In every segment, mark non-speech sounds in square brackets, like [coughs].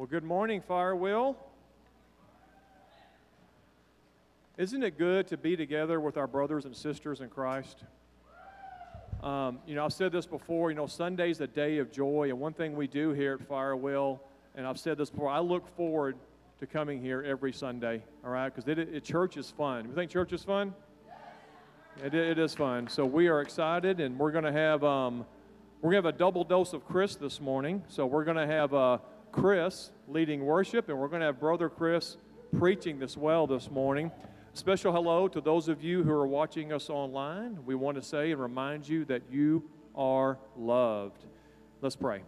Well, good morning, Firewheel. Isn't it good to be together with our brothers and sisters in Christ? Um, you know, I've said this before, you know, Sunday's a day of joy, and one thing we do here at Firewheel, and I've said this before, I look forward to coming here every Sunday, all right? Because it, it, church is fun. You think church is fun? It, it is fun. So we are excited, and we're going to have um, we're going to have a double dose of Chris this morning. So we're going to have uh, Chris leading worship, and we're going to have Brother Chris preaching this well this morning. Special hello to those of you who are watching us online. We want to say and remind you that you are loved. Let's pray.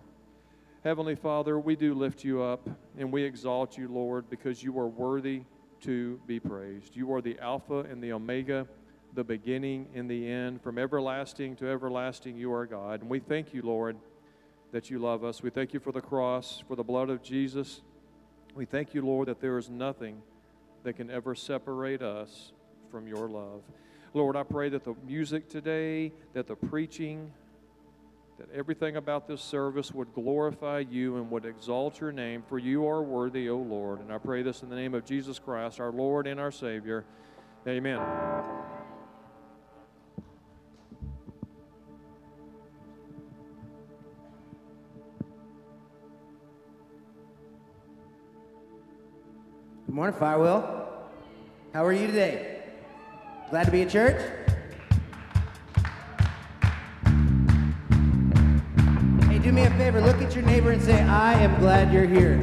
Heavenly Father, we do lift you up and we exalt you, Lord, because you are worthy to be praised. You are the Alpha and the Omega, the beginning and the end. From everlasting to everlasting, you are God. And we thank you, Lord that you love us. We thank you for the cross, for the blood of Jesus. We thank you, Lord, that there is nothing that can ever separate us from your love. Lord, I pray that the music today, that the preaching, that everything about this service would glorify you and would exalt your name, for you are worthy, O Lord. And I pray this in the name of Jesus Christ, our Lord and our Savior. Amen. Good morning, Firewheel. How are you today? Glad to be at church? Hey, do me a favor. Look at your neighbor and say, I am glad you're here.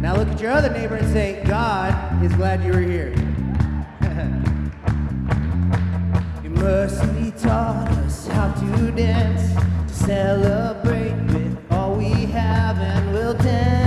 Now look at your other neighbor and say, God is glad you're here. [laughs] your mercy taught us how to dance, to celebrate with all we have, and we'll dance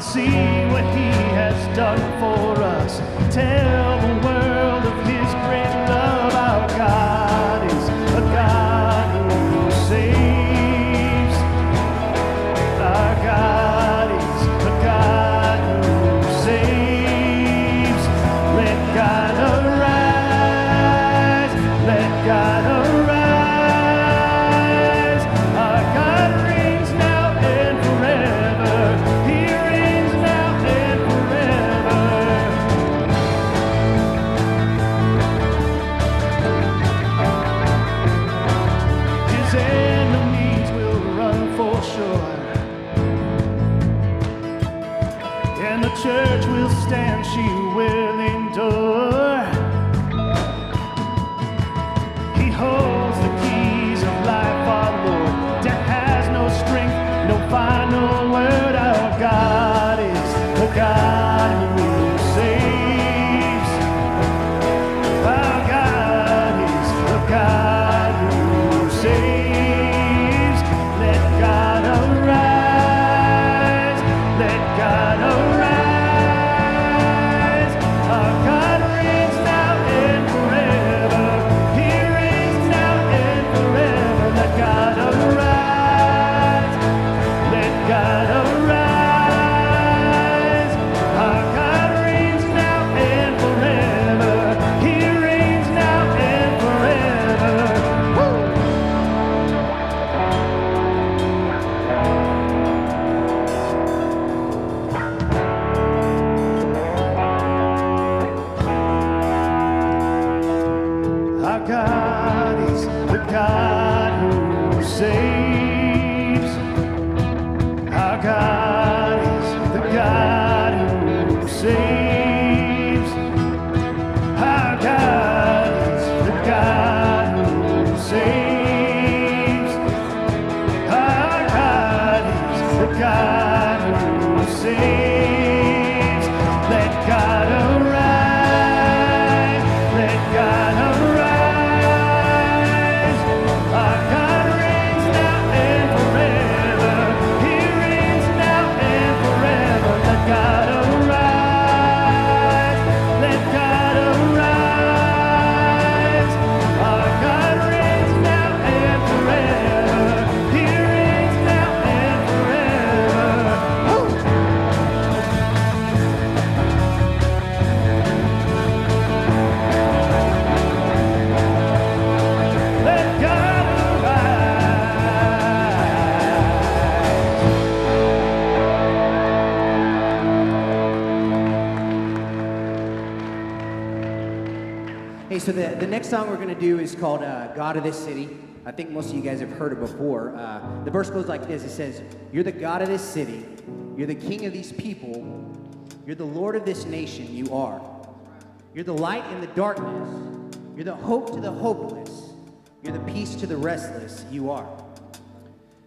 see song we're going to do is called uh, God of This City. I think most of you guys have heard it before. Uh, the verse goes like this It says, You're the God of this city. You're the king of these people. You're the Lord of this nation. You are. You're the light in the darkness. You're the hope to the hopeless. You're the peace to the restless. You are.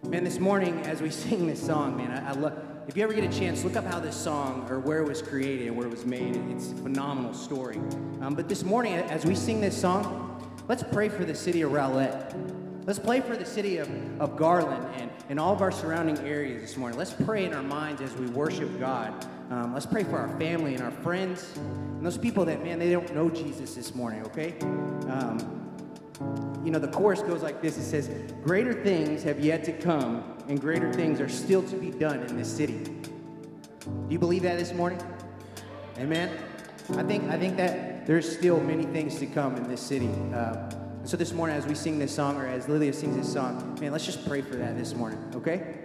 Man, this morning as we [laughs] sing this song, man, I, I love. If you ever get a chance, look up how this song or where it was created and where it was made. It's a phenomenal story. Um, but this morning, as we sing this song, let's pray for the city of Rowlett. Let's pray for the city of, of Garland and, and all of our surrounding areas this morning. Let's pray in our minds as we worship God. Um, let's pray for our family and our friends and those people that, man, they don't know Jesus this morning, okay? Um, you know, the chorus goes like this it says, Greater things have yet to come, and greater things are still to be done in this city. Do you believe that this morning? Amen. I think I think that there's still many things to come in this city. Uh, so this morning, as we sing this song, or as Lilia sings this song, man, let's just pray for that this morning, okay?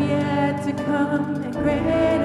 yet to come and great.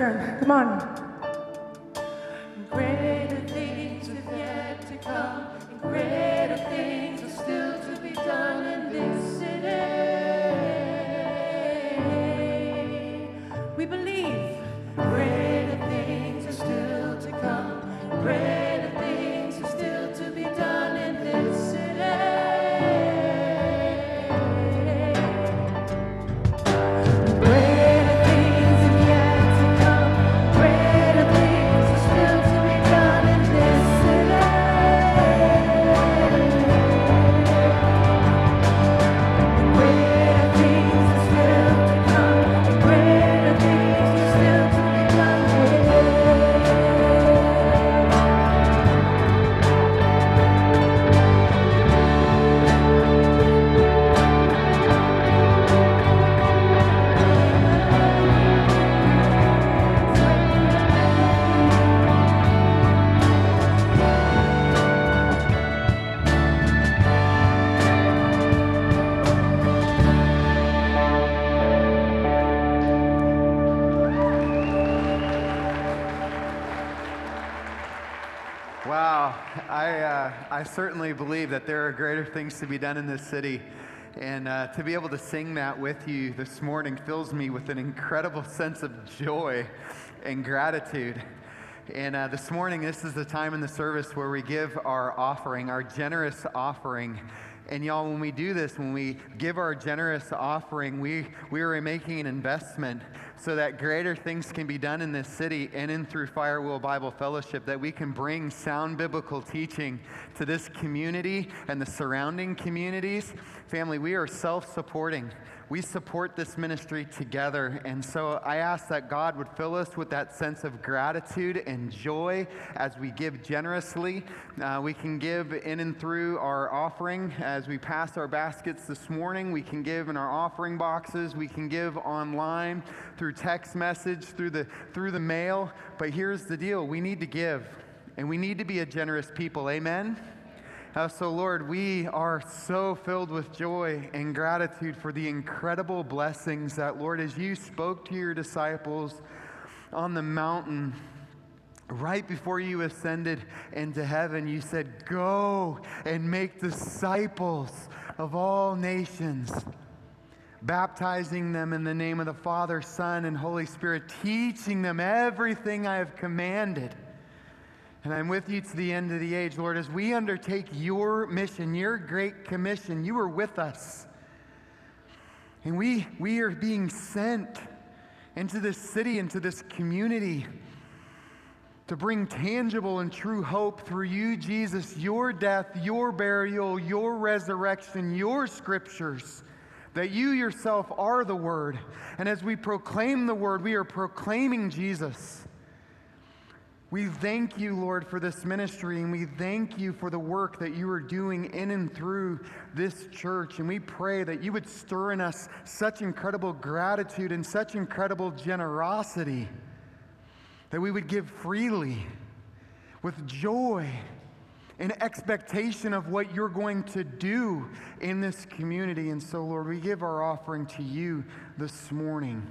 Fire, your turn. Come certainly believe that there are greater things to be done in this city. And uh, to be able to sing that with you this morning fills me with an incredible [laughs] sense of joy and gratitude. And uh, this morning, this is the time in the service where we give our offering, our generous offering. And y'all, when we do this, when we give our generous offering, we, we are making an investment so that greater things can be done in this city and in through Firewheel Bible Fellowship, that we can bring sound biblical teaching to this community and the surrounding communities. Family, we are self supporting. We support this ministry together. And so I ask that God would fill us with that sense of gratitude and joy as we give generously. Uh, we can give in and through our offering as we pass our baskets this morning. We can give in our offering boxes. We can give online through text message, through the, through the mail. But here's the deal we need to give, and we need to be a generous people. Amen? Uh, so, Lord, we are so filled with joy and gratitude for the incredible blessings that, Lord, as you spoke to your disciples on the mountain, right before you ascended into heaven, you said, Go and make disciples of all nations, baptizing them in the name of the Father, Son, and Holy Spirit, teaching them everything I have commanded and I'm with you to the end of the age, Lord, as we undertake your mission, your great commission. You are with us. And we, we are being sent into this city, into this community, to bring tangible and true hope through you, Jesus, your death, your burial, your resurrection, your scriptures that you yourself are the Word. And as we proclaim the Word, we are proclaiming Jesus. We thank you, Lord, for this ministry, and we thank you for the work that you are doing in and through this church. And we pray that you would stir in us such incredible gratitude and such incredible generosity that we would give freely with joy in expectation of what you're going to do in this community. And so, Lord, we give our offering to you this morning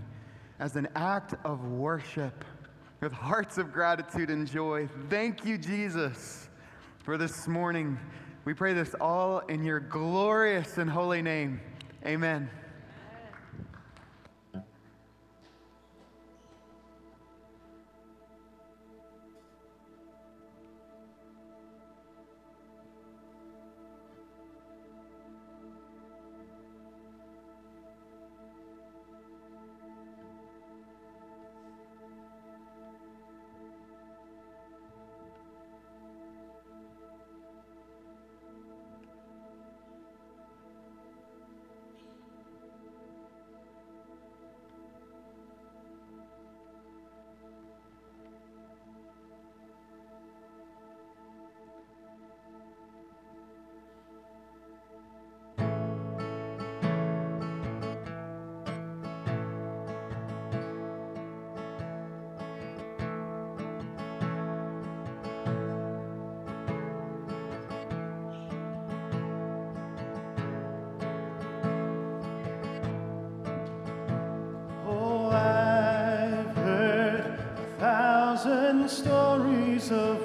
as an act of worship with hearts of gratitude and joy. Thank you, Jesus, for this morning. We pray this all in your glorious and holy name. Amen. stories of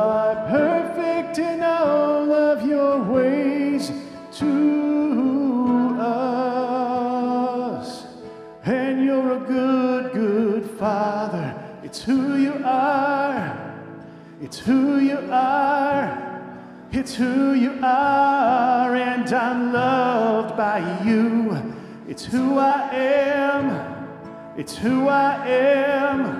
are perfect in all of your ways to us. And you're a good, good Father. It's who you are. It's who you are. It's who you are. And I'm loved by you. It's who I am. It's who I am.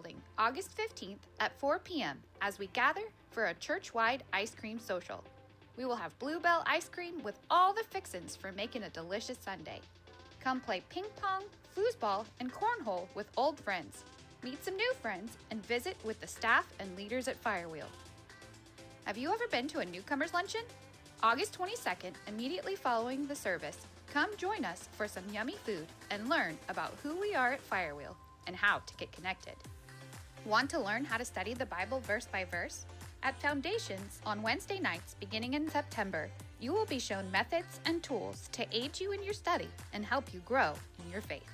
Building August 15th at 4 p.m. as we gather for a church-wide ice cream social. We will have Bluebell ice cream with all the fixins for making a delicious sundae. Come play ping pong, foosball, and cornhole with old friends. Meet some new friends and visit with the staff and leaders at Firewheel. Have you ever been to a newcomers luncheon? August 22nd, immediately following the service, come join us for some yummy food and learn about who we are at Firewheel and how to get connected. Want to learn how to study the Bible verse by verse? At Foundations on Wednesday nights beginning in September, you will be shown methods and tools to aid you in your study and help you grow in your faith.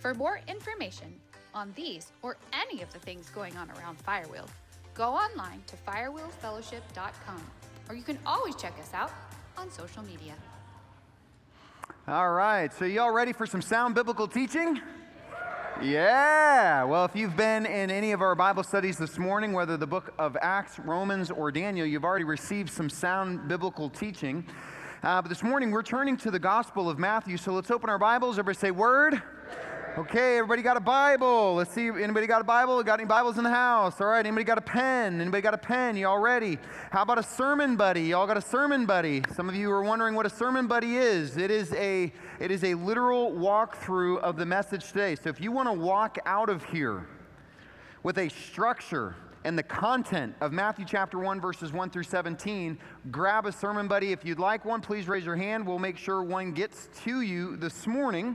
For more information on these or any of the things going on around Firewheel, go online to firewheelfellowship.com or you can always check us out on social media. All right, so y'all ready for some sound biblical teaching? Yeah. Well, if you've been in any of our Bible studies this morning, whether the book of Acts, Romans, or Daniel, you've already received some sound biblical teaching. Uh, but this morning, we're turning to the Gospel of Matthew. So let's open our Bibles. Everybody say, Word. Okay, everybody got a Bible. Let's see. Anybody got a Bible? Got any Bibles in the house? All right. Anybody got a pen? Anybody got a pen? Y'all ready? How about a sermon buddy? Y'all got a sermon buddy? Some of you are wondering what a sermon buddy is. It is a it is a literal walkthrough of the message today. So if you want to walk out of here with a structure and the content of Matthew chapter 1, verses 1 through 17, grab a sermon buddy. If you'd like one, please raise your hand. We'll make sure one gets to you this morning.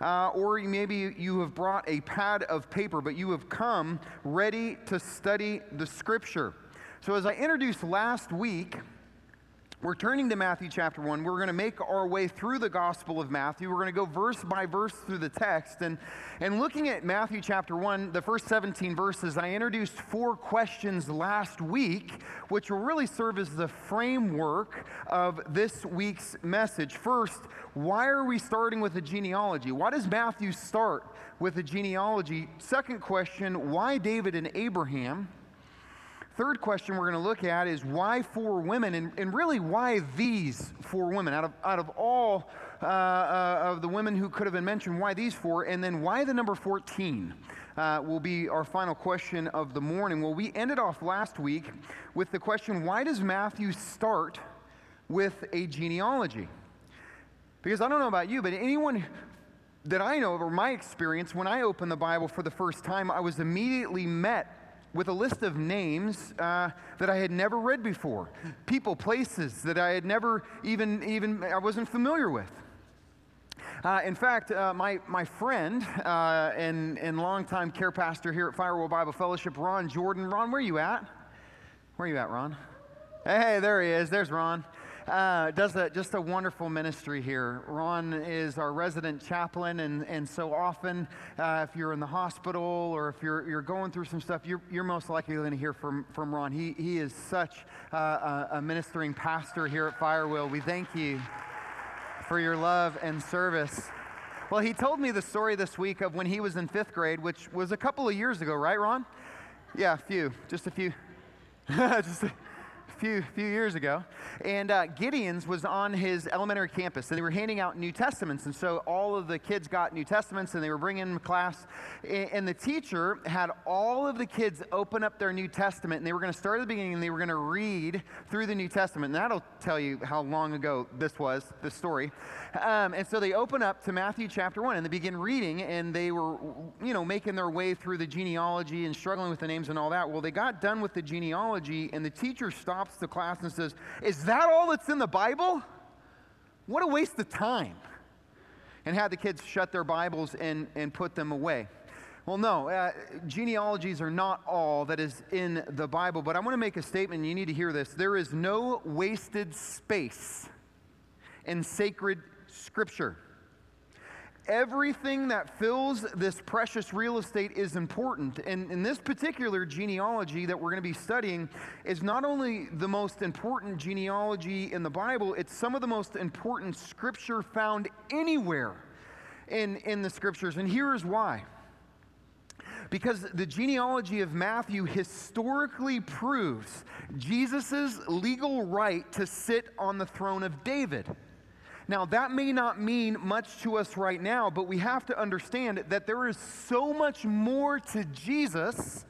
Uh, or maybe you have brought a pad of paper, but you have come ready to study the scripture. So, as I introduced last week, we're turning to Matthew chapter 1. We're going to make our way through the Gospel of Matthew. We're going to go verse by verse through the text. And, and looking at Matthew chapter 1, the first 17 verses, I introduced four questions last week, which will really serve as the framework of this week's message. First, why are we starting with a genealogy? Why does Matthew start with a genealogy? Second question, why David and Abraham? Third question we're going to look at is why four women, and, and really why these four women? Out of, out of all uh, uh, of the women who could have been mentioned, why these four? And then why the number 14? Uh, will be our final question of the morning. Well, we ended off last week with the question why does Matthew start with a genealogy? Because I don't know about you, but anyone that I know, or my experience, when I opened the Bible for the first time, I was immediately met with a list of names uh, that I had never read before, people, places that I had never even, even I wasn't familiar with. Uh, in fact, uh, my, my friend uh, and, and longtime care pastor here at Firewheel Bible Fellowship, Ron Jordan. Ron, where are you at? Where are you at, Ron? Hey, there he is. There's Ron uh, does a, just a wonderful ministry here. Ron is our resident chaplain, and, and so often, uh, if you're in the hospital or if you're, you're going through some stuff, you're, you're most likely going to hear from, from Ron. He, he is such a, a ministering pastor here at Firewheel. We thank you for your love and service. Well, he told me the story this week of when he was in fifth grade, which was a couple of years ago, right, Ron? Yeah, a few, just a few. [laughs] just a, few, few years ago. And uh, Gideon's was on his elementary campus, and they were handing out New Testaments. And so all of the kids got New Testaments, and they were bringing them class. And the teacher had all of the kids open up their New Testament, and they were going to start at the beginning, and they were going to read through the New Testament. And that'll tell you how long ago this was, this story. Um, and so they open up to Matthew chapter 1, and they begin reading, and they were, you know, making their way through the genealogy and struggling with the names and all that. Well, they got done with the genealogy, and the teacher stopped stops the class and says, Is that all that's in the Bible? What a waste of time. And had the kids shut their Bibles and, and put them away. Well, no, uh, genealogies are not all that is in the Bible, but I want to make a statement. You need to hear this. There is no wasted space in sacred scripture everything that fills this precious real estate is important. And in this particular genealogy that we're going to be studying is not only the most important genealogy in the Bible, it's some of the most important scripture found anywhere in, in the scriptures. And here is why. Because the genealogy of Matthew historically proves Jesus' legal right to sit on the throne of David. Now, that may not mean much to us right now, but we have to understand that there is so much more to Jesus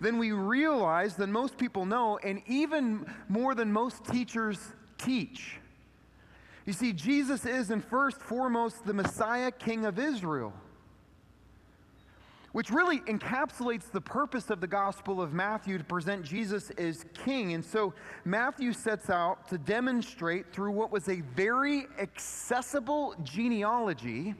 than we realize, than most people know, and even more than most teachers teach. You see, Jesus is, and first foremost, the Messiah, King of Israel which really encapsulates the purpose of the Gospel of Matthew to present Jesus as king. And so Matthew sets out to demonstrate through what was a very accessible genealogy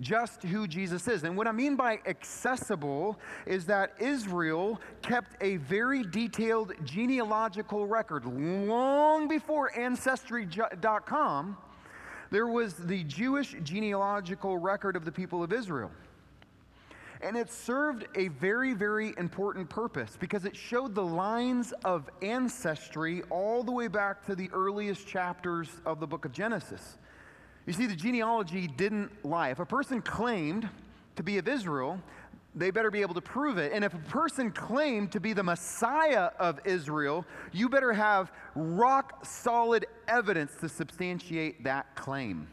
just who Jesus is. And what I mean by accessible is that Israel kept a very detailed genealogical record long before Ancestry.com. There was the Jewish genealogical record of the people of Israel. And it served a very, very important purpose because it showed the lines of ancestry all the way back to the earliest chapters of the book of Genesis. You see, the genealogy didn't lie. If a person claimed to be of Israel, they better be able to prove it. And if a person claimed to be the Messiah of Israel, you better have rock solid evidence to substantiate that claim.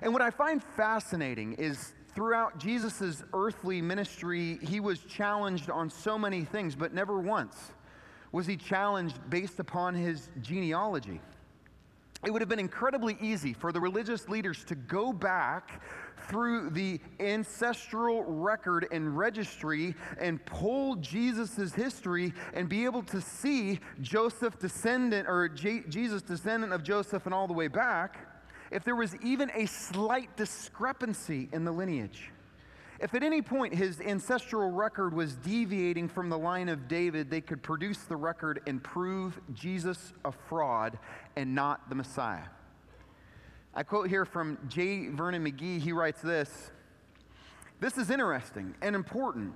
And what I find fascinating is throughout Jesus' earthly ministry, he was challenged on so many things, but never once was he challenged based upon his genealogy. It would have been incredibly easy for the religious leaders to go back through the ancestral record and registry and pull Jesus' history and be able to see Joseph descendant or J- Jesus descendant of Joseph and all the way back if there was even a slight discrepancy in the lineage. If at any point his ancestral record was deviating from the line of David, they could produce the record and prove Jesus a fraud and not the Messiah. I quote here from J. Vernon McGee. He writes this This is interesting and important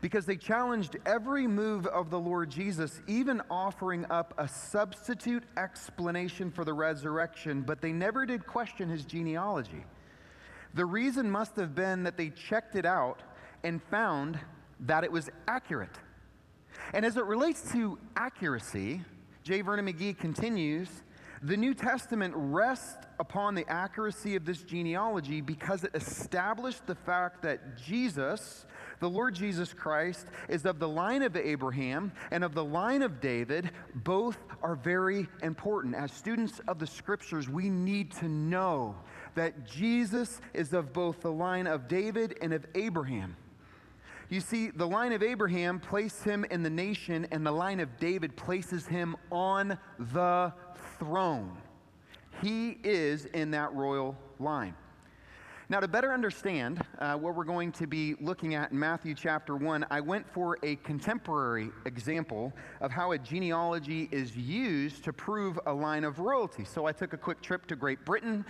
because they challenged every move of the Lord Jesus, even offering up a substitute explanation for the resurrection, but they never did question his genealogy. The reason must have been that they checked it out and found that it was accurate. And as it relates to accuracy, J. Vernon McGee continues the New Testament rests upon the accuracy of this genealogy because it established the fact that Jesus the Lord Jesus Christ is of the line of Abraham and of the line of David. Both are very important. As students of the scriptures, we need to know that Jesus is of both the line of David and of Abraham. You see, the line of Abraham placed him in the nation, and the line of David places him on the throne. He is in that royal line. Now, to better understand uh, what we're going to be looking at in Matthew chapter 1, I went for a contemporary example of how a genealogy is used to prove a line of royalty. So I took a quick trip to Great Britain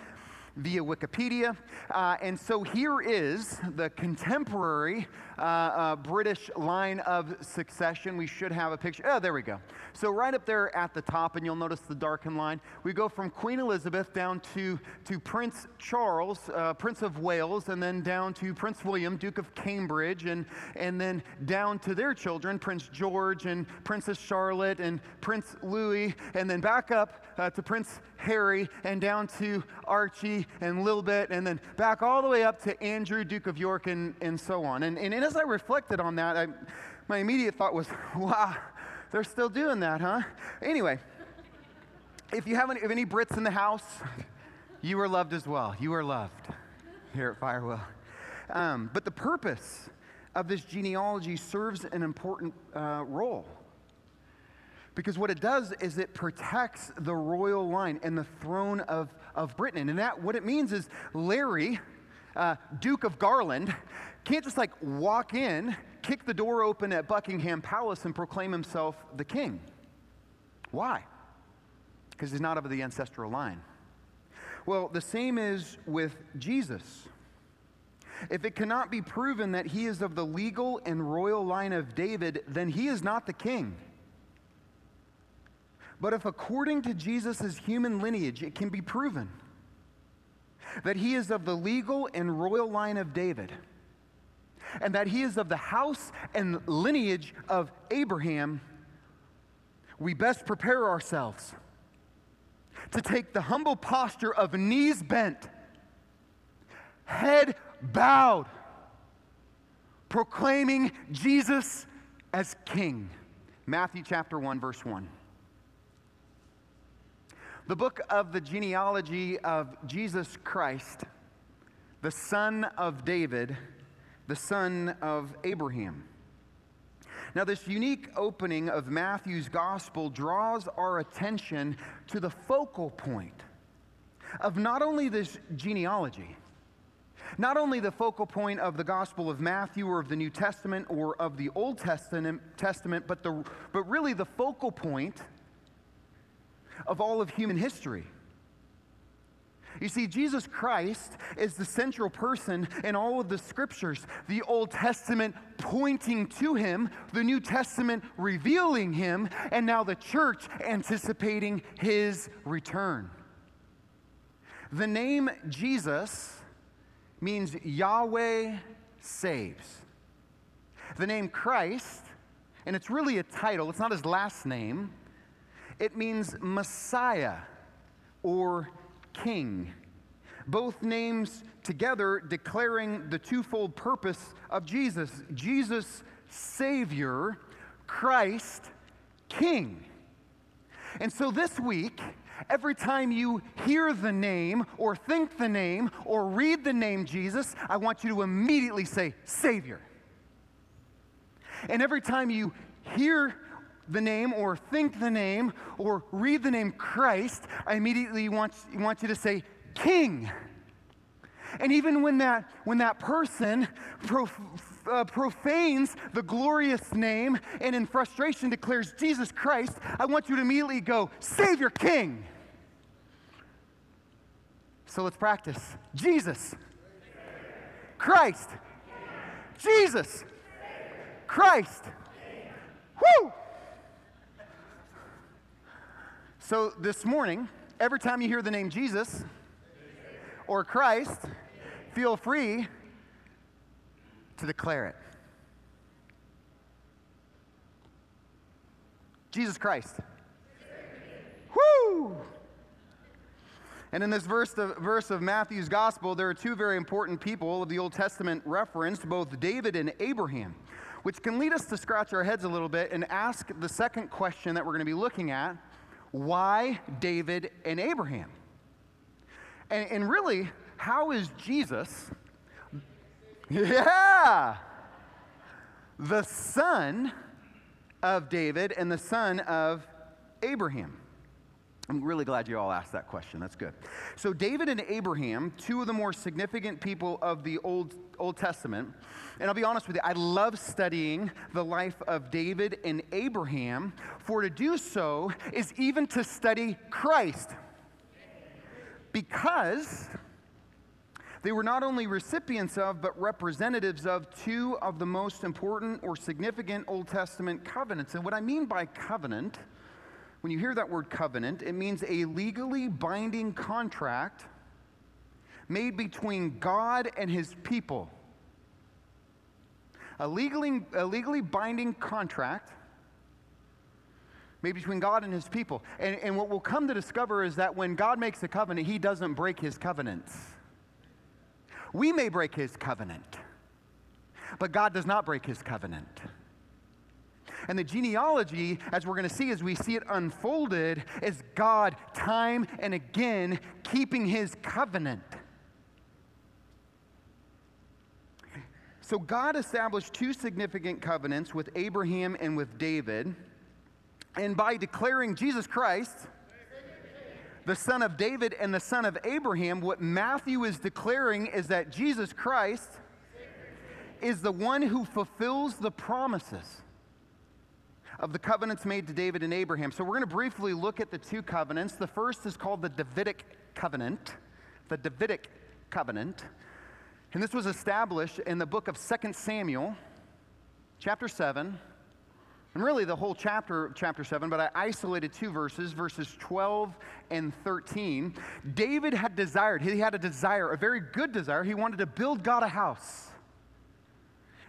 via Wikipedia. Uh, and so here is the contemporary uh, uh, British line of succession. We should have a picture. Oh, there we go. So right up there at the top, and you'll notice the darkened line, we go from Queen Elizabeth down to, to Prince Charles, uh, Prince of Wales, and then down to Prince William, Duke of Cambridge, and, and then down to their children, Prince George and Princess Charlotte and Prince Louis, and then back up uh, to Prince Harry and down to Archie and Lilibet, and then back all the way up to Andrew, Duke of York, and, and so on. And, and, and as I reflected on that, I, my immediate thought was, [laughs] wow, they're still doing that, huh? Anyway, if you have any, if any Brits in the house, you are loved as well. You are loved here at Firewheel. Um, but the purpose of this genealogy serves an important uh, role. Because what it does is it protects the royal line and the throne of, of Britain. And that, what it means is Larry, uh, Duke of Garland, can't just like walk in, kick the door open at Buckingham Palace, and proclaim himself the king. Why? Because he's not of the ancestral line. Well, the same is with Jesus. If it cannot be proven that he is of the legal and royal line of David, then he is not the king. But if according to Jesus' human lineage it can be proven that he is of the legal and royal line of David, and that he is of the house and lineage of Abraham, we best prepare ourselves. to take the humble posture of knees bent, head bowed, proclaiming Jesus as King. Matthew chapter 1, verse 1. The book of the genealogy of Jesus Christ, the son of David, the son of Abraham. Now, this unique opening of Matthew's gospel draws our attention to the focal point of not only this genealogy, not only the focal point of the Gospel of Matthew or of the New Testament or of the Old Testament, but, the, but really the focal point of all of human history. You see, Jesus Christ is the central person in all of the scriptures. The Old Testament pointing to him, the New Testament revealing him, and now the church anticipating his return. The name Jesus means Yahweh saves. The name Christ, and it's really a title, it's not his last name, it means Messiah or King. Both names together declaring the twofold purpose of Jesus Jesus, Savior, Christ, King. And so this week, every time you hear the name or think the name or read the name Jesus, I want you to immediately say, Savior. And every time you hear the name or think the name or read the name Christ, I immediately want, want you to say King. And even when that, when that person prof, uh, profanes the glorious name and in frustration declares Jesus Christ, I want you to immediately go, Savior King. So let's practice. Jesus. Christ. Jesus. Christ. Woo! So this morning, every time you hear the name Jesus or Christ, feel free to declare it. Jesus Christ. Woo! And in this verse of, verse of Matthew's gospel, there are two very important people of the Old Testament referenced, both David and Abraham, which can lead us to scratch our heads a little bit and ask the second question that we're going to be looking at why David and Abraham? And, and really, how is Jesus, yeah, the son of David and the son of Abraham? I'm really glad you all asked that question. That's good. So, David and Abraham, two of the more significant people of the Old, Old Testament, and I'll be honest with you, I love studying the life of David and Abraham, for to do so is even to study Christ. Because they were not only recipients of, but representatives of two of the most important or significant Old Testament covenants. And what I mean by covenant, when you hear that word covenant, it means a legally binding contract made between God and his people. A legally, a legally binding contract made between God and his people. And, and what we'll come to discover is that when God makes a covenant, he doesn't break his covenants. We may break his covenant, but God does not break his covenant. And the genealogy, as we're going to see as we see it unfolded, is God time and again keeping his covenant. So God established two significant covenants with Abraham and with David. And by declaring Jesus Christ, the son of David and the son of Abraham, what Matthew is declaring is that Jesus Christ is the one who fulfills the promises of the covenants made to David and Abraham. So we're going to briefly look at the two covenants. The first is called the Davidic covenant. The Davidic covenant. And this was established in the book of 2 Samuel, chapter 7. And really the whole chapter, chapter 7, but I isolated two verses, verses 12 and 13. David had desired, he had a desire, a very good desire. He wanted to build God a house.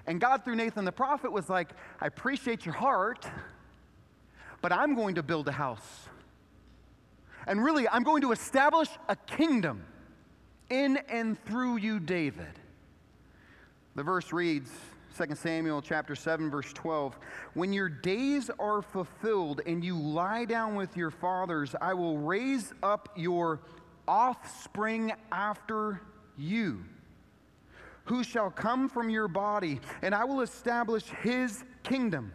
And God, through Nathan the prophet, was like, I appreciate your heart, but I'm going to build a house. And really, I'm going to establish a kingdom in and through you, David. The verse reads, 2 Samuel chapter 7 verse 12 When your days are fulfilled and you lie down with your fathers I will raise up your offspring after you who shall come from your body and I will establish his kingdom.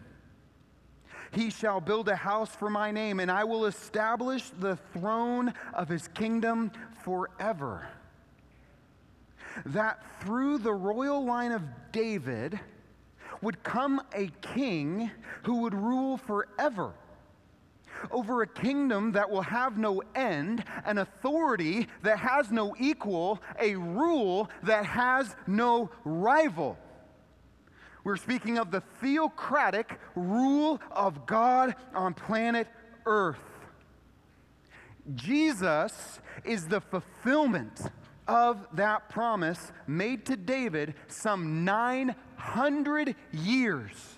He shall build a house for my name and I will establish the throne of his kingdom forever. That through the royal line of David would come a king who would rule forever over a kingdom that will have no end, an authority that has no equal, a rule that has no rival. We're speaking of the theocratic rule of God on planet Earth. Jesus is the fulfillment of that promise made to David some 900 years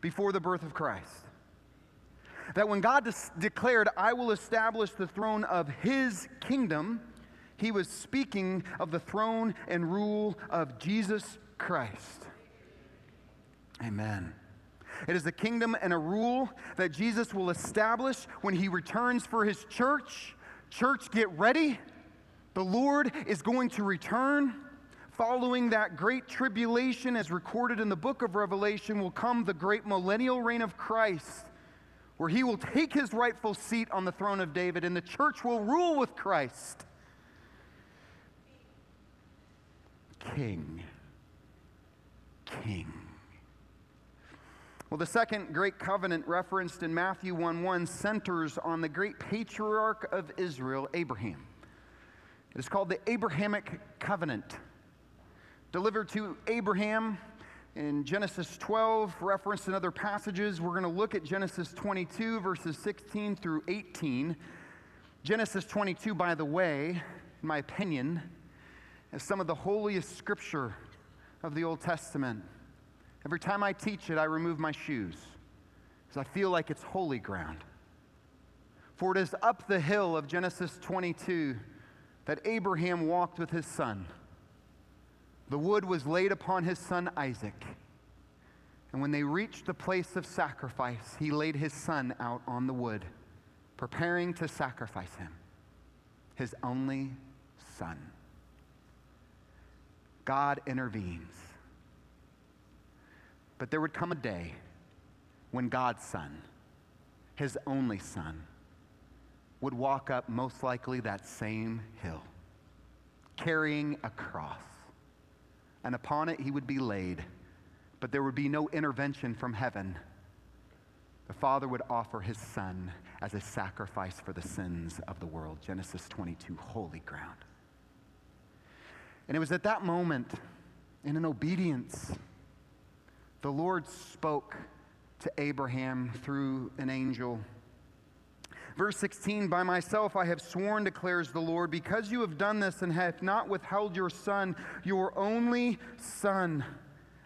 before the birth of Christ. That when God declared, I will establish the throne of his kingdom, he was speaking of the throne and rule of Jesus Christ. Amen. It is a kingdom and a rule that Jesus will establish when he returns for his church. Church, get ready the Lord is going to return. Following that great tribulation, as recorded in the book of Revelation, will come the great millennial reign of Christ, where he will take his rightful seat on the throne of David, and the church will rule with Christ. King. King. Well, the second great covenant referenced in Matthew 1 1 centers on the great patriarch of Israel, Abraham. It is called the Abrahamic covenant, delivered to Abraham in Genesis 12, referenced in other passages. We're going to look at Genesis 22, verses 16 through 18. Genesis 22, by the way, in my opinion, is some of the holiest scripture of the Old Testament. Every time I teach it, I remove my shoes because I feel like it's holy ground. For it is up the hill of Genesis 22 that Abraham walked with his son. The wood was laid upon his son Isaac. And when they reached the place of sacrifice, he laid his son out on the wood, preparing to sacrifice him, his only son. God intervenes. But there would come a day when God's son, his only son, would walk up most likely that same hill, carrying a cross. And upon it he would be laid, but there would be no intervention from heaven. The Father would offer his Son as a sacrifice for the sins of the world. Genesis 22, holy ground. And it was at that moment, in an obedience, the Lord spoke to Abraham through an angel. Verse 16, by myself I have sworn, declares the Lord, because you have done this and have not withheld your son, your only son.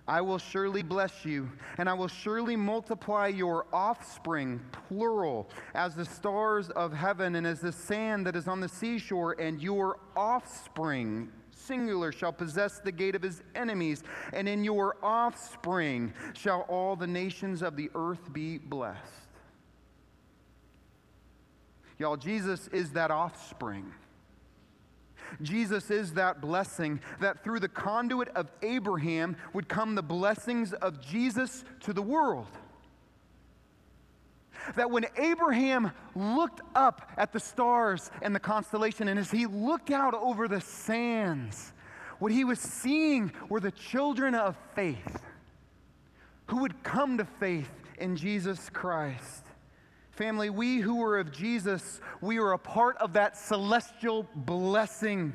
I will surely bless you, and I will surely multiply your offspring, plural, as the stars of heaven and as the sand that is on the seashore, and your offspring, singular, shall possess the gate of his enemies, and in your offspring shall all the nations of the earth be blessed. Y'all, Jesus is that offspring. Jesus is that blessing that through the conduit of Abraham would come the blessings of Jesus to the world. That when Abraham looked up at the stars and the constellation, and as he looked out over the sands, what he was seeing were the children of faith who would come to faith in Jesus Christ. Family, we who are of Jesus, we are a part of that celestial blessing.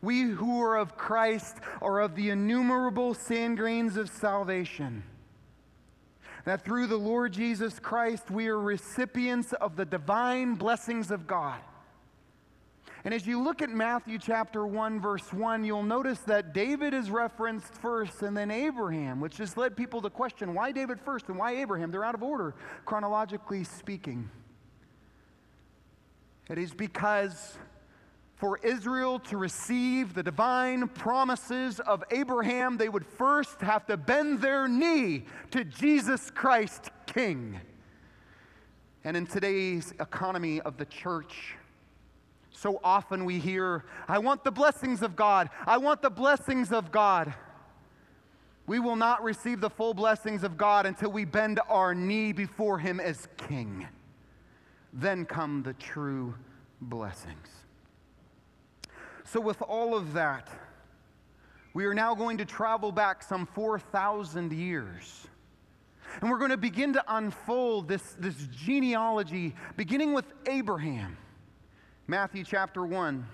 We who are of Christ are of the innumerable sand grains of salvation. That through the Lord Jesus Christ, we are recipients of the divine blessings of God. And as you look at Matthew chapter 1, verse 1, you'll notice that David is referenced first and then Abraham, which has led people to question why David first and why Abraham? They're out of order, chronologically speaking. It is because for Israel to receive the divine promises of Abraham, they would first have to bend their knee to Jesus Christ, King. And in today's economy of the church, so often we hear, I want the blessings of God. I want the blessings of God. We will not receive the full blessings of God until we bend our knee before Him as King. Then come the true blessings. So, with all of that, we are now going to travel back some 4,000 years. And we're going to begin to unfold this, this genealogy, beginning with Abraham. Matthew chapter 1,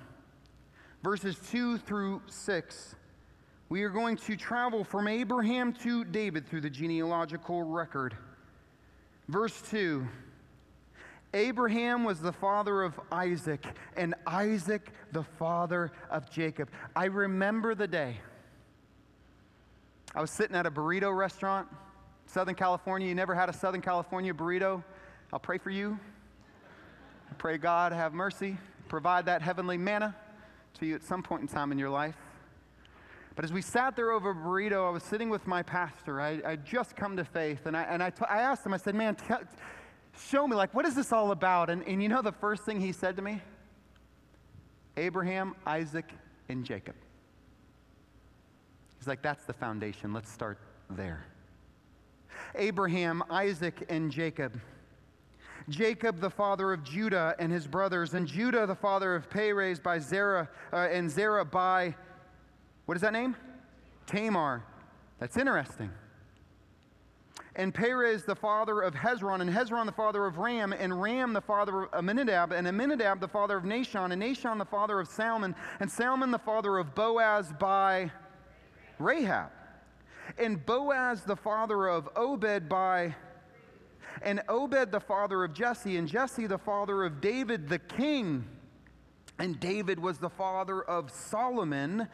verses 2 through 6 we are going to travel from Abraham to David through the genealogical record. Verse 2 Abraham was the father of Isaac, and Isaac the father of Jacob. I remember the day. I was sitting at a burrito restaurant, Southern California. You never had a Southern California burrito? I'll pray for you. I pray God have mercy, provide that heavenly manna to you at some point in time in your life. But as we sat there over burrito, I was sitting with my pastor. I, I'd just come to faith. And I, and I, t- I asked him, I said, man, t- show me, like, what is this all about? And, and you know the first thing he said to me? Abraham, Isaac, and Jacob. He's like, that's the foundation. Let's start there. Abraham, Isaac, and Jacob. Jacob, the father of Judah and his brothers, and Judah, the father of Perez by Zerah, uh, and Zerah by what is that name? Tamar. That's interesting. And Perez, the father of Hezron, and Hezron, the father of Ram, and Ram, the father of Amminadab, and Amminadab, the father of Nahshon, and Nahshon, the father of Salmon, and Salmon, the father of Boaz by Rahab. And Boaz, the father of Obed by, and Obed, the father of Jesse, and Jesse, the father of David, the king. And David was the father of Solomon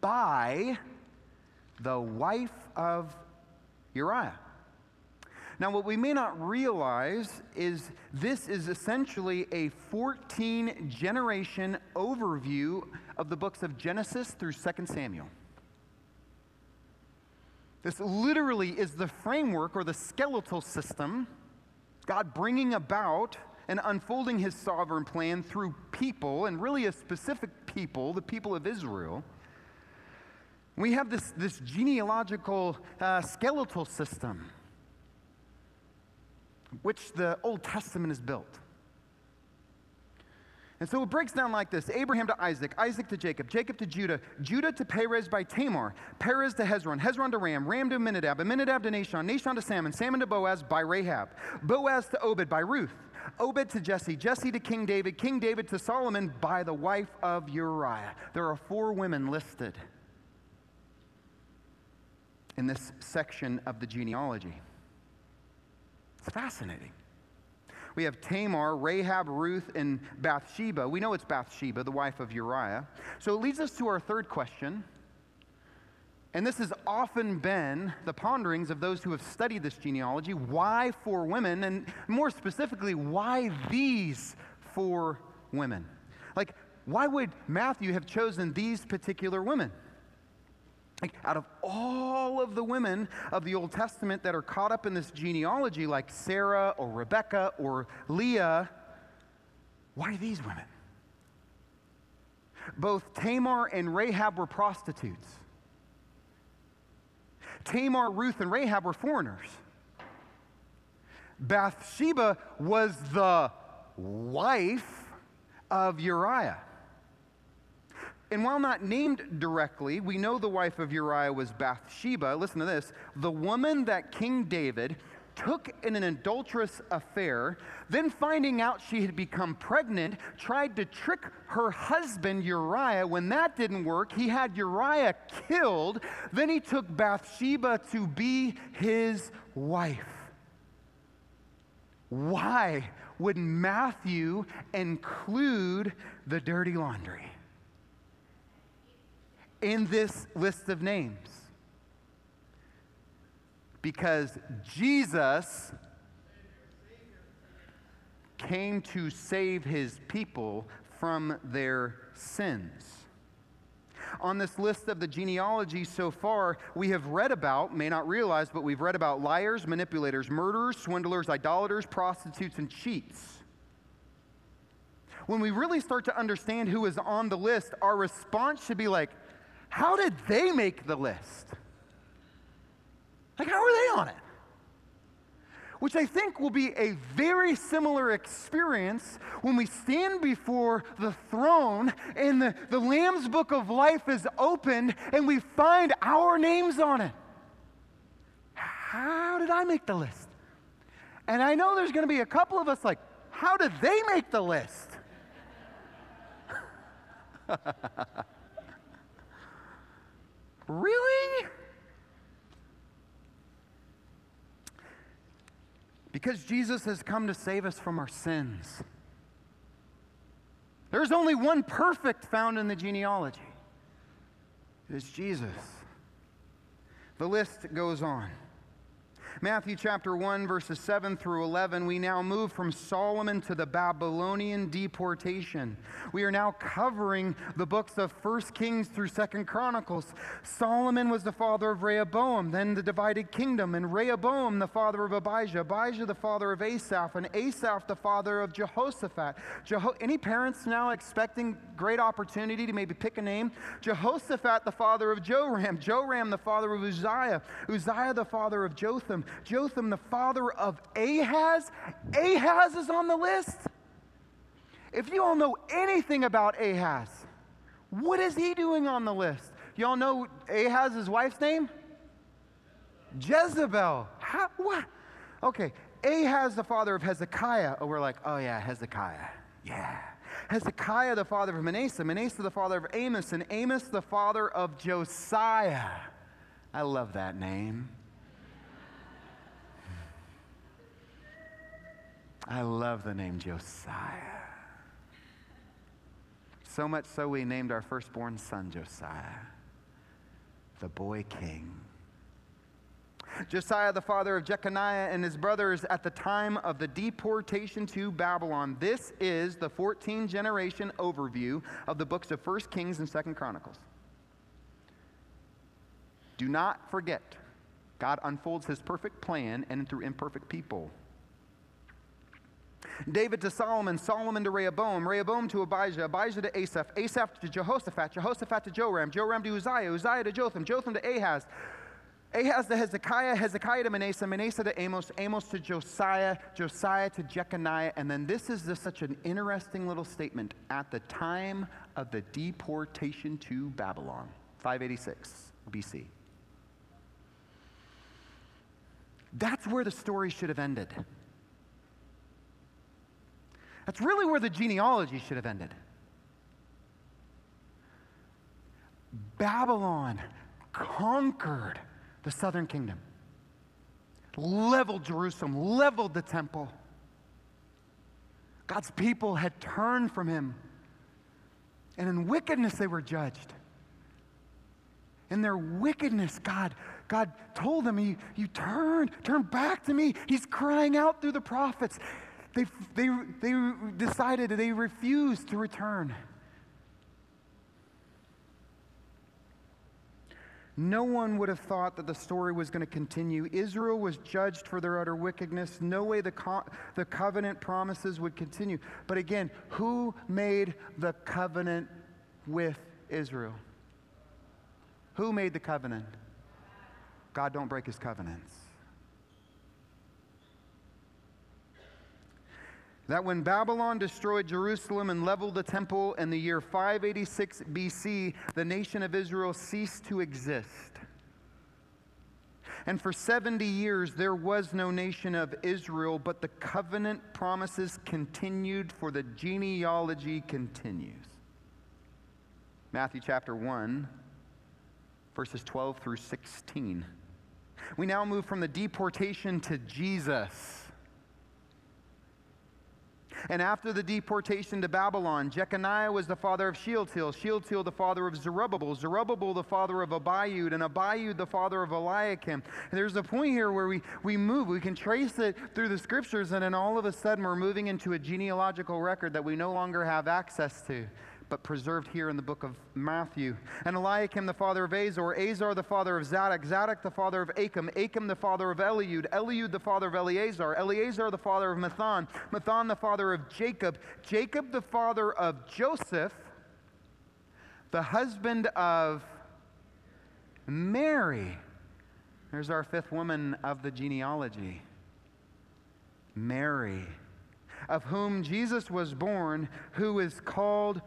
by the wife of Uriah. Now, what we may not realize is this is essentially a 14 generation overview of the books of Genesis through 2 Samuel. This literally is the framework or the skeletal system, God bringing about and unfolding his sovereign plan through people, and really a specific people, the people of Israel we have this, this genealogical uh, skeletal system, which the Old Testament is built. And so it breaks down like this Abraham to Isaac, Isaac to Jacob, Jacob to Judah, Judah to Perez by Tamar, Perez to Hezron, Hezron to Ram, Ram to Amminadab, Amminadab to Nahshon, Nahshon to Salmon, Salmon to Boaz by Rahab, Boaz to Obed by Ruth, Obed to Jesse, Jesse to King David, King David to Solomon by the wife of Uriah. There are four women listed in this section of the genealogy. It's fascinating. We have Tamar, Rahab, Ruth, and Bathsheba. We know it's Bathsheba, the wife of Uriah. So it leads us to our third question. And this has often been the ponderings of those who have studied this genealogy. Why four women? And more specifically, why these four women? Like, why would Matthew have chosen these particular women? Like, out of all of the women of the Old Testament that are caught up in this genealogy, like Sarah or Rebecca or Leah, why these women? Both Tamar and Rahab were prostitutes. Tamar, Ruth, and Rahab were foreigners. Bathsheba was the wife of Uriah. And while not named directly, we know the wife of Uriah was Bathsheba. Listen to this the woman that King David took in an adulterous affair, then finding out she had become pregnant, tried to trick her husband Uriah. When that didn't work, he had Uriah killed. Then he took Bathsheba to be his wife. Why would Matthew include the dirty laundry? In this list of names? Because Jesus came to save his people from their sins. On this list of the genealogy so far, we have read about, may not realize, but we've read about liars, manipulators, murderers, swindlers, idolaters, prostitutes, and cheats. When we really start to understand who is on the list, our response should be like, how did they make the list? Like, how are they on it? which I think will be a very similar experience when we stand before the throne and the, the Lamb's Book of Life is opened and we find our names on it. How did I make the list? And I know there's going to be a couple of us like, how did they make the list? [laughs] really? Because Jesus has come to save us from our sins. There's only one perfect found in the genealogy it is Jesus. The list goes on. Matthew chapter 1, verses 7 through 11, we now move from Solomon to the Babylonian deportation. We are now covering the books of 1 Kings through 2 Chronicles. Solomon was the father of Rehoboam, then the divided kingdom, and Rehoboam the father of Abijah, Abijah the father of Asaph, and Asaph the father of Jehoshaphat. Jeho- Any parents now expecting great opportunity to maybe pick a name? Jehoshaphat the father of Joram, Joram the father of Uzziah, Uzziah the father of Jotham, Jotham, the father of Ahaz. Ahaz is on the list. If you all know anything about Ahaz, what is he doing on the list? Y'all know Ahaz's wife's name? Jezebel. How, what? Okay, Ahaz, the father of Hezekiah. Oh, we're like, oh yeah, Hezekiah. Yeah. Hezekiah, the father of Manasseh. Manasseh, the father of Amos. And Amos, the father of Josiah. I love that name. I love the name Josiah. So much so we named our firstborn son Josiah, the boy king. Josiah, the father of Jeconiah and his brothers at the time of the deportation to Babylon. This is the 14 generation overview of the books of 1 Kings and 2 Chronicles. Do not forget, God unfolds his perfect plan and through imperfect people. David to Solomon, Solomon to Rehoboam, Rehoboam to Abijah, Abijah to Asaph, Asaph to Jehoshaphat, Jehoshaphat to Joram, Joram to Uzziah, Uzziah to Jotham, Jotham to Ahaz, Ahaz to Hezekiah, Hezekiah to Manasseh, Manasseh to Amos, Amos to Josiah, Josiah to Jeconiah. And then this is just such an interesting little statement. At the time of the deportation to Babylon, 586 BC. That's where the story should have ended. That's really where the genealogy should have ended. Babylon conquered the southern kingdom, leveled Jerusalem, leveled the temple. God's people had turned from him, and in wickedness they were judged. In their wickedness, God, God told them, you, you turn, turn back to me. He's crying out through the prophets. They, they, they decided they refused to return. No one would have thought that the story was going to continue. Israel was judged for their utter wickedness. No way the, co- the covenant promises would continue. But again, who made the covenant with Israel? Who made the covenant? God don't break his covenants. That when Babylon destroyed Jerusalem and leveled the temple in the year 586 BC, the nation of Israel ceased to exist. And for 70 years, there was no nation of Israel, but the covenant promises continued, for the genealogy continues. Matthew chapter 1, verses 12 through 16. We now move from the deportation to Jesus. And after the deportation to Babylon, Jeconiah was the father of Shealtiel, Shealtiel the father of Zerubbabel, Zerubbabel the father of Abiud, and Abiud the father of Eliakim. And there's a point here where we, we move. We can trace it through the scriptures, and then all of a sudden we're moving into a genealogical record that we no longer have access to but preserved here in the book of Matthew. And Eliakim the father of Azor, Azor the father of Zadok, Zadok the father of Achim, Achim the father of Eliud, Eliud the father of Eleazar, Eleazar the father of Matthan, Matthan the father of Jacob, Jacob the father of Joseph, the husband of Mary. There's our fifth woman of the genealogy. Mary, of whom Jesus was born, who is called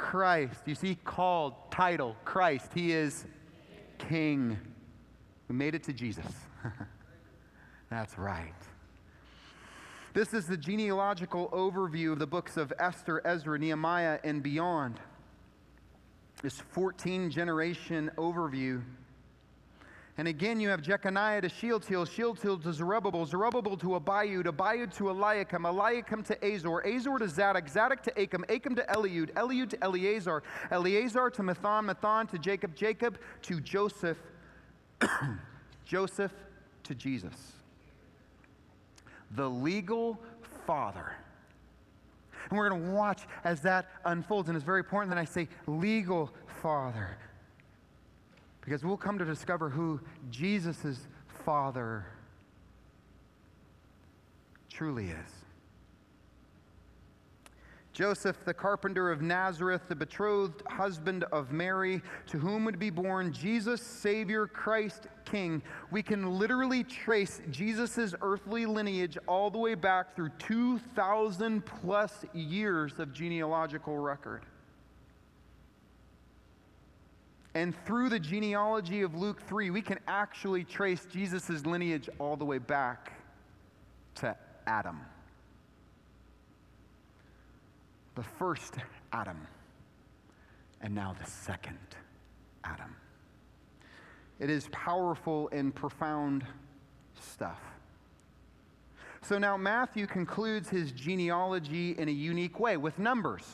Christ. You see, called, title, Christ. He is King. We made it to Jesus. [laughs] That's right. This is the genealogical overview of the books of Esther, Ezra, Nehemiah, and beyond. This 14 generation overview and again, you have Jeconiah to Shealtiel, Shealtiel to Zerubbabel, Zerubbabel to Abiud, Abiud to Eliakim, Eliakim to Azor, Azor to Zadok, Zadok to Achim, Achim to Eliud, Eliud to Eleazar, Eleazar to Matthan, Matthan to Jacob, Jacob to Joseph, [coughs] Joseph to Jesus. The legal father. And we're going to watch as that unfolds. And it's very important that I say legal father because we'll come to discover who Jesus' Father truly is. Joseph, the carpenter of Nazareth, the betrothed husband of Mary, to whom would be born Jesus, Savior, Christ, King. We can literally trace Jesus' earthly lineage all the way back through 2,000 plus years of genealogical record. And through the genealogy of Luke 3, we can actually trace Jesus' lineage all the way back to Adam. The first Adam, and now the second Adam. It is powerful and profound stuff. So now Matthew concludes his genealogy in a unique way with numbers,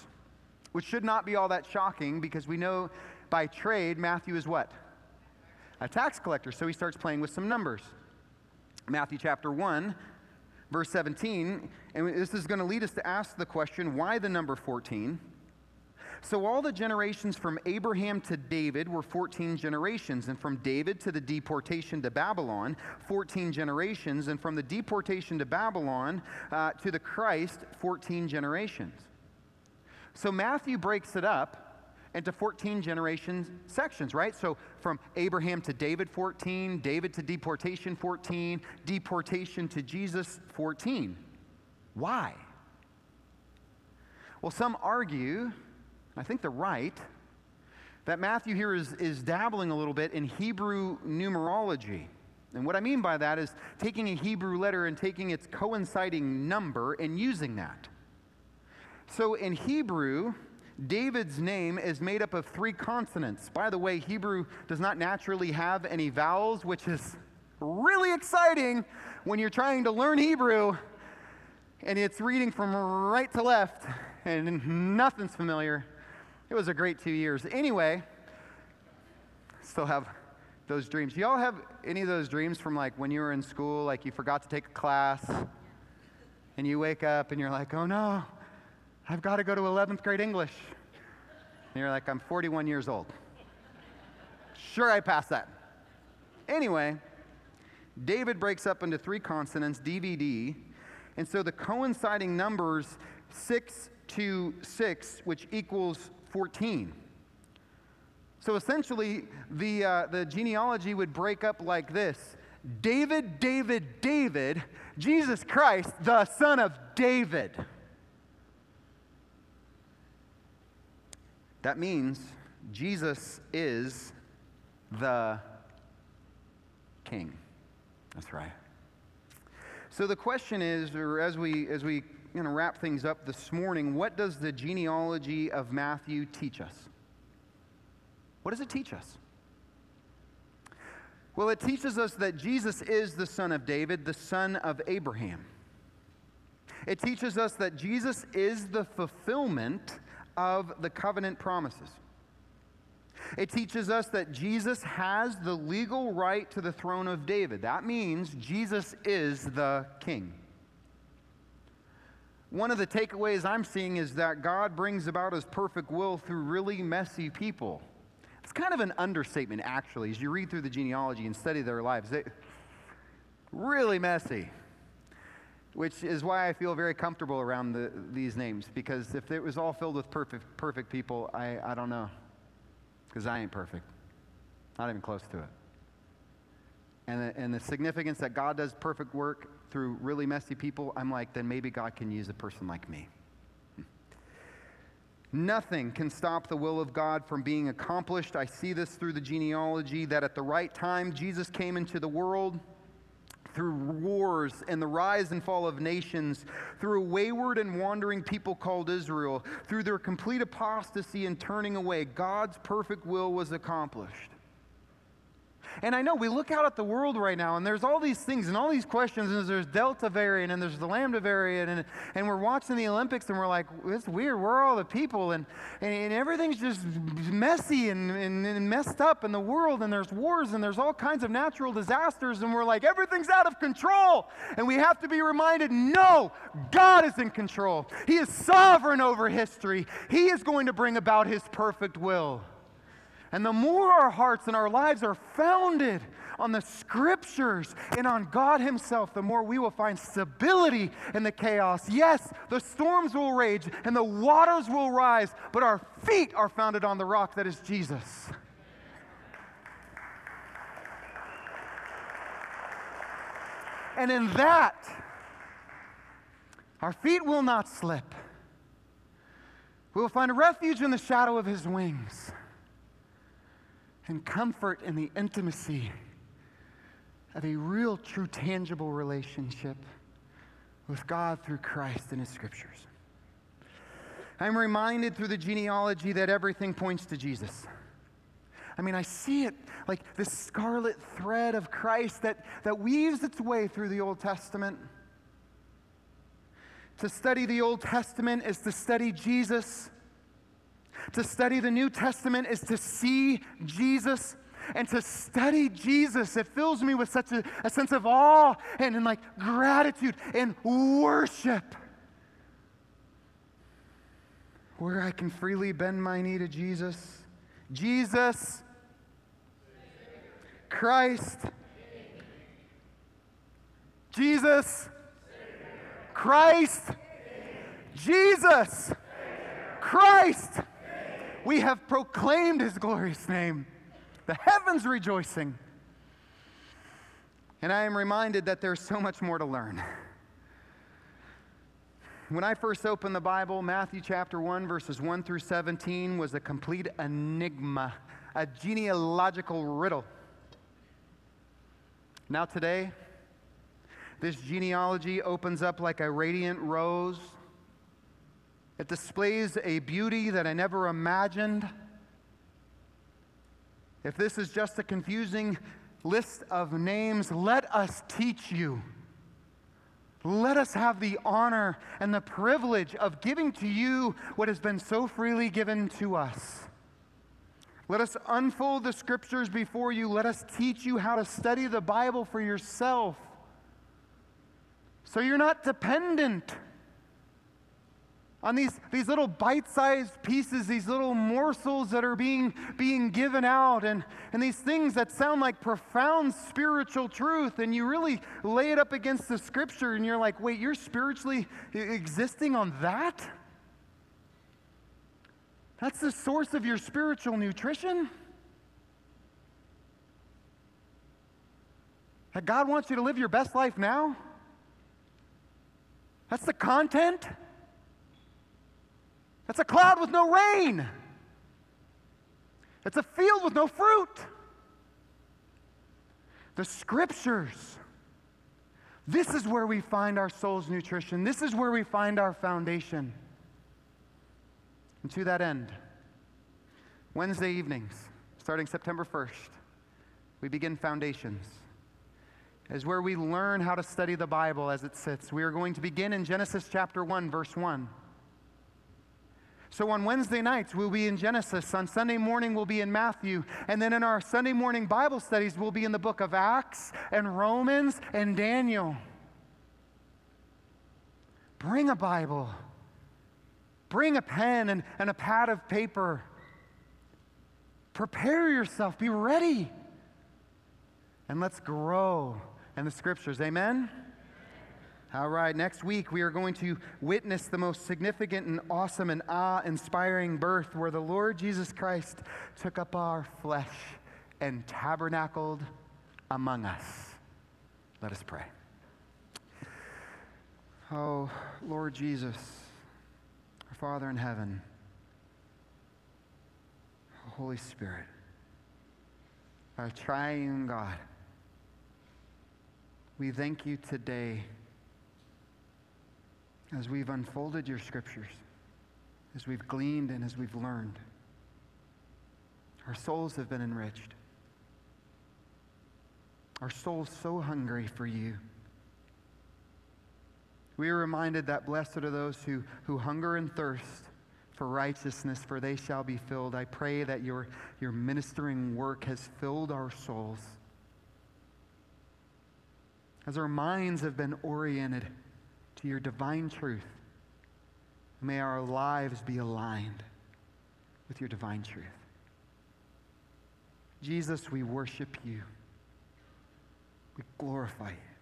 which should not be all that shocking because we know by trade, Matthew is what? A tax collector. So he starts playing with some numbers. Matthew chapter 1, verse 17, and this is going to lead us to ask the question why the number 14? So, all the generations from Abraham to David were 14 generations, and from David to the deportation to Babylon, 14 generations, and from the deportation to Babylon uh, to the Christ, 14 generations. So, Matthew breaks it up into 14 generations sections, right? So from Abraham to David, 14, David to deportation, 14, deportation to Jesus, 14. Why? Well, some argue, I think they're right, that Matthew here is, is dabbling a little bit in Hebrew numerology. And what I mean by that is taking a Hebrew letter and taking its coinciding number and using that. So in Hebrew, David's name is made up of three consonants. By the way, Hebrew does not naturally have any vowels, which is really exciting when you're trying to learn Hebrew and it's reading from right to left and nothing's familiar. It was a great two years. Anyway, still have those dreams. Do Y'all have any of those dreams from like when you were in school, like you forgot to take a class and you wake up and you're like, oh no, I've got to go to 11th grade English. And you're like, I'm 41 years old. Sure, I passed that. Anyway, David breaks up into three consonants, DVD, and so the coinciding numbers 6 to 6, which equals 14. So essentially, the, uh, the genealogy would break up like this David, David, David, Jesus Christ, the son of David. That means Jesus is the king. That's right. So the question is, or as we as we you know, wrap things up this morning, what does the genealogy of Matthew teach us? What does it teach us? Well, it teaches us that Jesus is the son of David, the son of Abraham. It teaches us that Jesus is the fulfillment of the covenant promises. It teaches us that Jesus has the legal right to the throne of David. That means Jesus is the king. One of the takeaways I'm seeing is that God brings about his perfect will through really messy people. It's kind of an understatement, actually, as you read through the genealogy and study their lives. They, really messy, which is why I feel very comfortable around the, these names, because if it was all filled with perfect, perfect people, I, I don't know, because I ain't perfect. Not even close to it. And the, and the significance that God does perfect work through really messy people, I'm like, then maybe God can use a person like me. Hmm. Nothing can stop the will of God from being accomplished. I see this through the genealogy that at the right time, Jesus came into the world through wars and the rise and fall of nations, through a wayward and wandering people called Israel, through their complete apostasy and turning away, God's perfect will was accomplished. And I know we look out at the world right now, and there's all these things and all these questions, and there's Delta variant, and there's the Lambda variant, and, and we're watching the Olympics, and we're like, it's weird. Where are all the people? And, and, and everything's just messy and, and, and messed up in the world, and there's wars, and there's all kinds of natural disasters, and we're like, everything's out of control. And we have to be reminded no, God is in control. He is sovereign over history, He is going to bring about His perfect will. And the more our hearts and our lives are founded on the scriptures and on God Himself, the more we will find stability in the chaos. Yes, the storms will rage and the waters will rise, but our feet are founded on the rock that is Jesus. And in that, our feet will not slip. We will find refuge in the shadow of His wings and comfort in the intimacy of a real, true, tangible relationship with God through Christ and His scriptures. I'm reminded through the genealogy that everything points to Jesus. I mean, I see it like this scarlet thread of Christ that, that weaves its way through the Old Testament. To study the Old Testament is to study Jesus. To study the New Testament is to see Jesus. And to study Jesus, it fills me with such a, a sense of awe and, and like gratitude and worship. Where I can freely bend my knee to Jesus. Jesus, Christ, Jesus, Christ, Jesus, Christ. We have proclaimed his glorious name, the heavens rejoicing. And I am reminded that there's so much more to learn. When I first opened the Bible, Matthew chapter 1, verses 1 through 17 was a complete enigma, a genealogical riddle. Now, today, this genealogy opens up like a radiant rose it displays a beauty that I never imagined. If this is just a confusing list of names, let us teach you. Let us have the honor and the privilege of giving to you what has been so freely given to us. Let us unfold the scriptures before you. Let us teach you how to study the Bible for yourself. So you're not dependent on these, these little bite-sized pieces, these little morsels that are being, being given out, and, and these things that sound like profound spiritual truth, and you really lay it up against the scripture, and you're like, wait, you're spiritually existing on that? That's the source of your spiritual nutrition? That God wants you to live your best life now? That's the content? That's a cloud with no rain. It's a field with no fruit. The scriptures. This is where we find our soul's nutrition. This is where we find our foundation. And to that end, Wednesday evenings, starting September 1st, we begin Foundations. as where we learn how to study the Bible as it sits. We are going to begin in Genesis chapter 1, verse 1. So on Wednesday nights, we'll be in Genesis. On Sunday morning, we'll be in Matthew. And then in our Sunday morning Bible studies, we'll be in the book of Acts and Romans and Daniel. Bring a Bible, bring a pen and, and a pad of paper. Prepare yourself, be ready. And let's grow in the scriptures. Amen? All right, next week we are going to witness the most significant and awesome and awe inspiring birth where the Lord Jesus Christ took up our flesh and tabernacled among us. Let us pray. Oh, Lord Jesus, our Father in heaven, Holy Spirit, our triune God, we thank you today as we've unfolded your scriptures, as we've gleaned and as we've learned. Our souls have been enriched. Our souls so hungry for you. We are reminded that blessed are those who, who hunger and thirst for righteousness, for they shall be filled. I pray that your, your ministering work has filled our souls. As our minds have been oriented to your divine truth, may our lives be aligned with your divine truth. Jesus, we worship you. We glorify you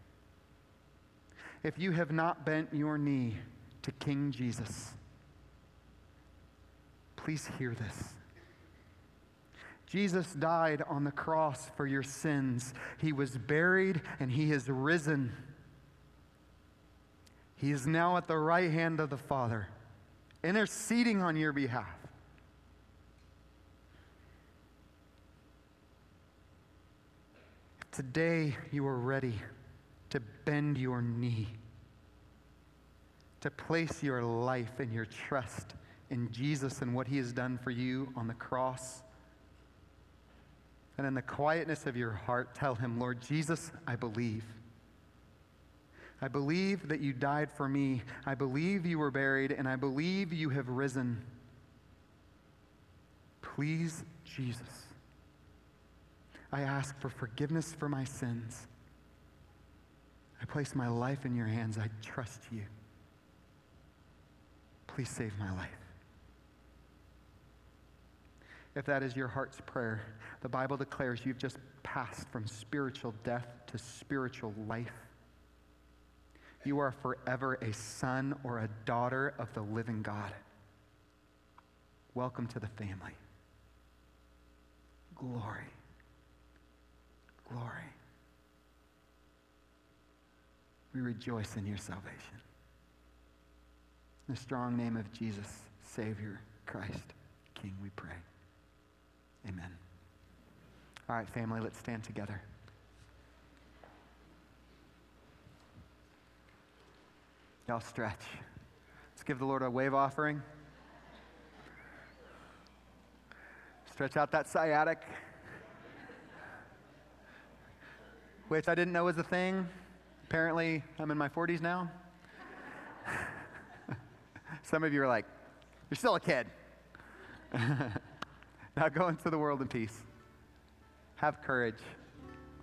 if you have not bent your knee to King Jesus, please hear this. Jesus died on the cross for your sins. He was buried and he is risen. He is now at the right hand of the Father, interceding on your behalf. Today you are ready to bend your knee, to place your life and your trust in Jesus and what he has done for you on the cross. And in the quietness of your heart, tell him, Lord Jesus, I believe. I believe that you died for me. I believe you were buried, and I believe you have risen. Please, Jesus, I ask for forgiveness for my sins. I place my life in your hands. I trust you. Please save my life. If that is your heart's prayer, the Bible declares you've just passed from spiritual death to spiritual life. You are forever a son or a daughter of the living God. Welcome to the family. Glory. Glory. We rejoice in your salvation. In the strong name of Jesus, Savior, Christ, King, we pray. Amen. All right, family, let's stand together. Y'all stretch. Let's give the Lord a wave offering. Stretch out that sciatic, which I didn't know was a thing. Apparently, I'm in my 40s now. [laughs] Some of you are like, you're still a kid. [laughs] now go into the world in peace. Have courage.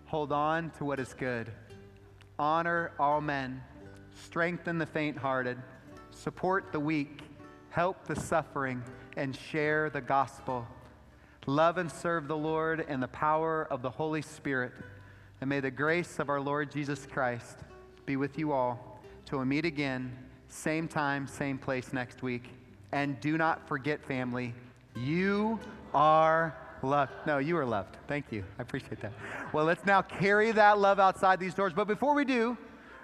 Hold on to what is good. Honor all men. Strengthen the faint hearted. Support the weak. Help the suffering. And share the gospel. Love and serve the Lord in the power of the Holy Spirit. And may the grace of our Lord Jesus Christ be with you all till we meet again, same time, same place next week. And do not forget, family, you are loved. No, you are loved. Thank you. I appreciate that. Well, let's now carry that love outside these doors. But before we do,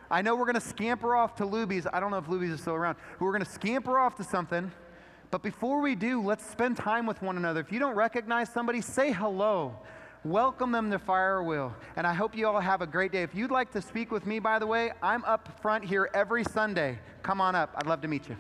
I know we're going to scamper off to Luby's. I don't know if Luby's is still around. We're going to scamper off to something. But before we do, let's spend time with one another. If you don't recognize somebody, say hello. Welcome them to Firewheel. And I hope you all have a great day. If you'd like to speak with me, by the way, I'm up front here every Sunday. Come on up. I'd love to meet you.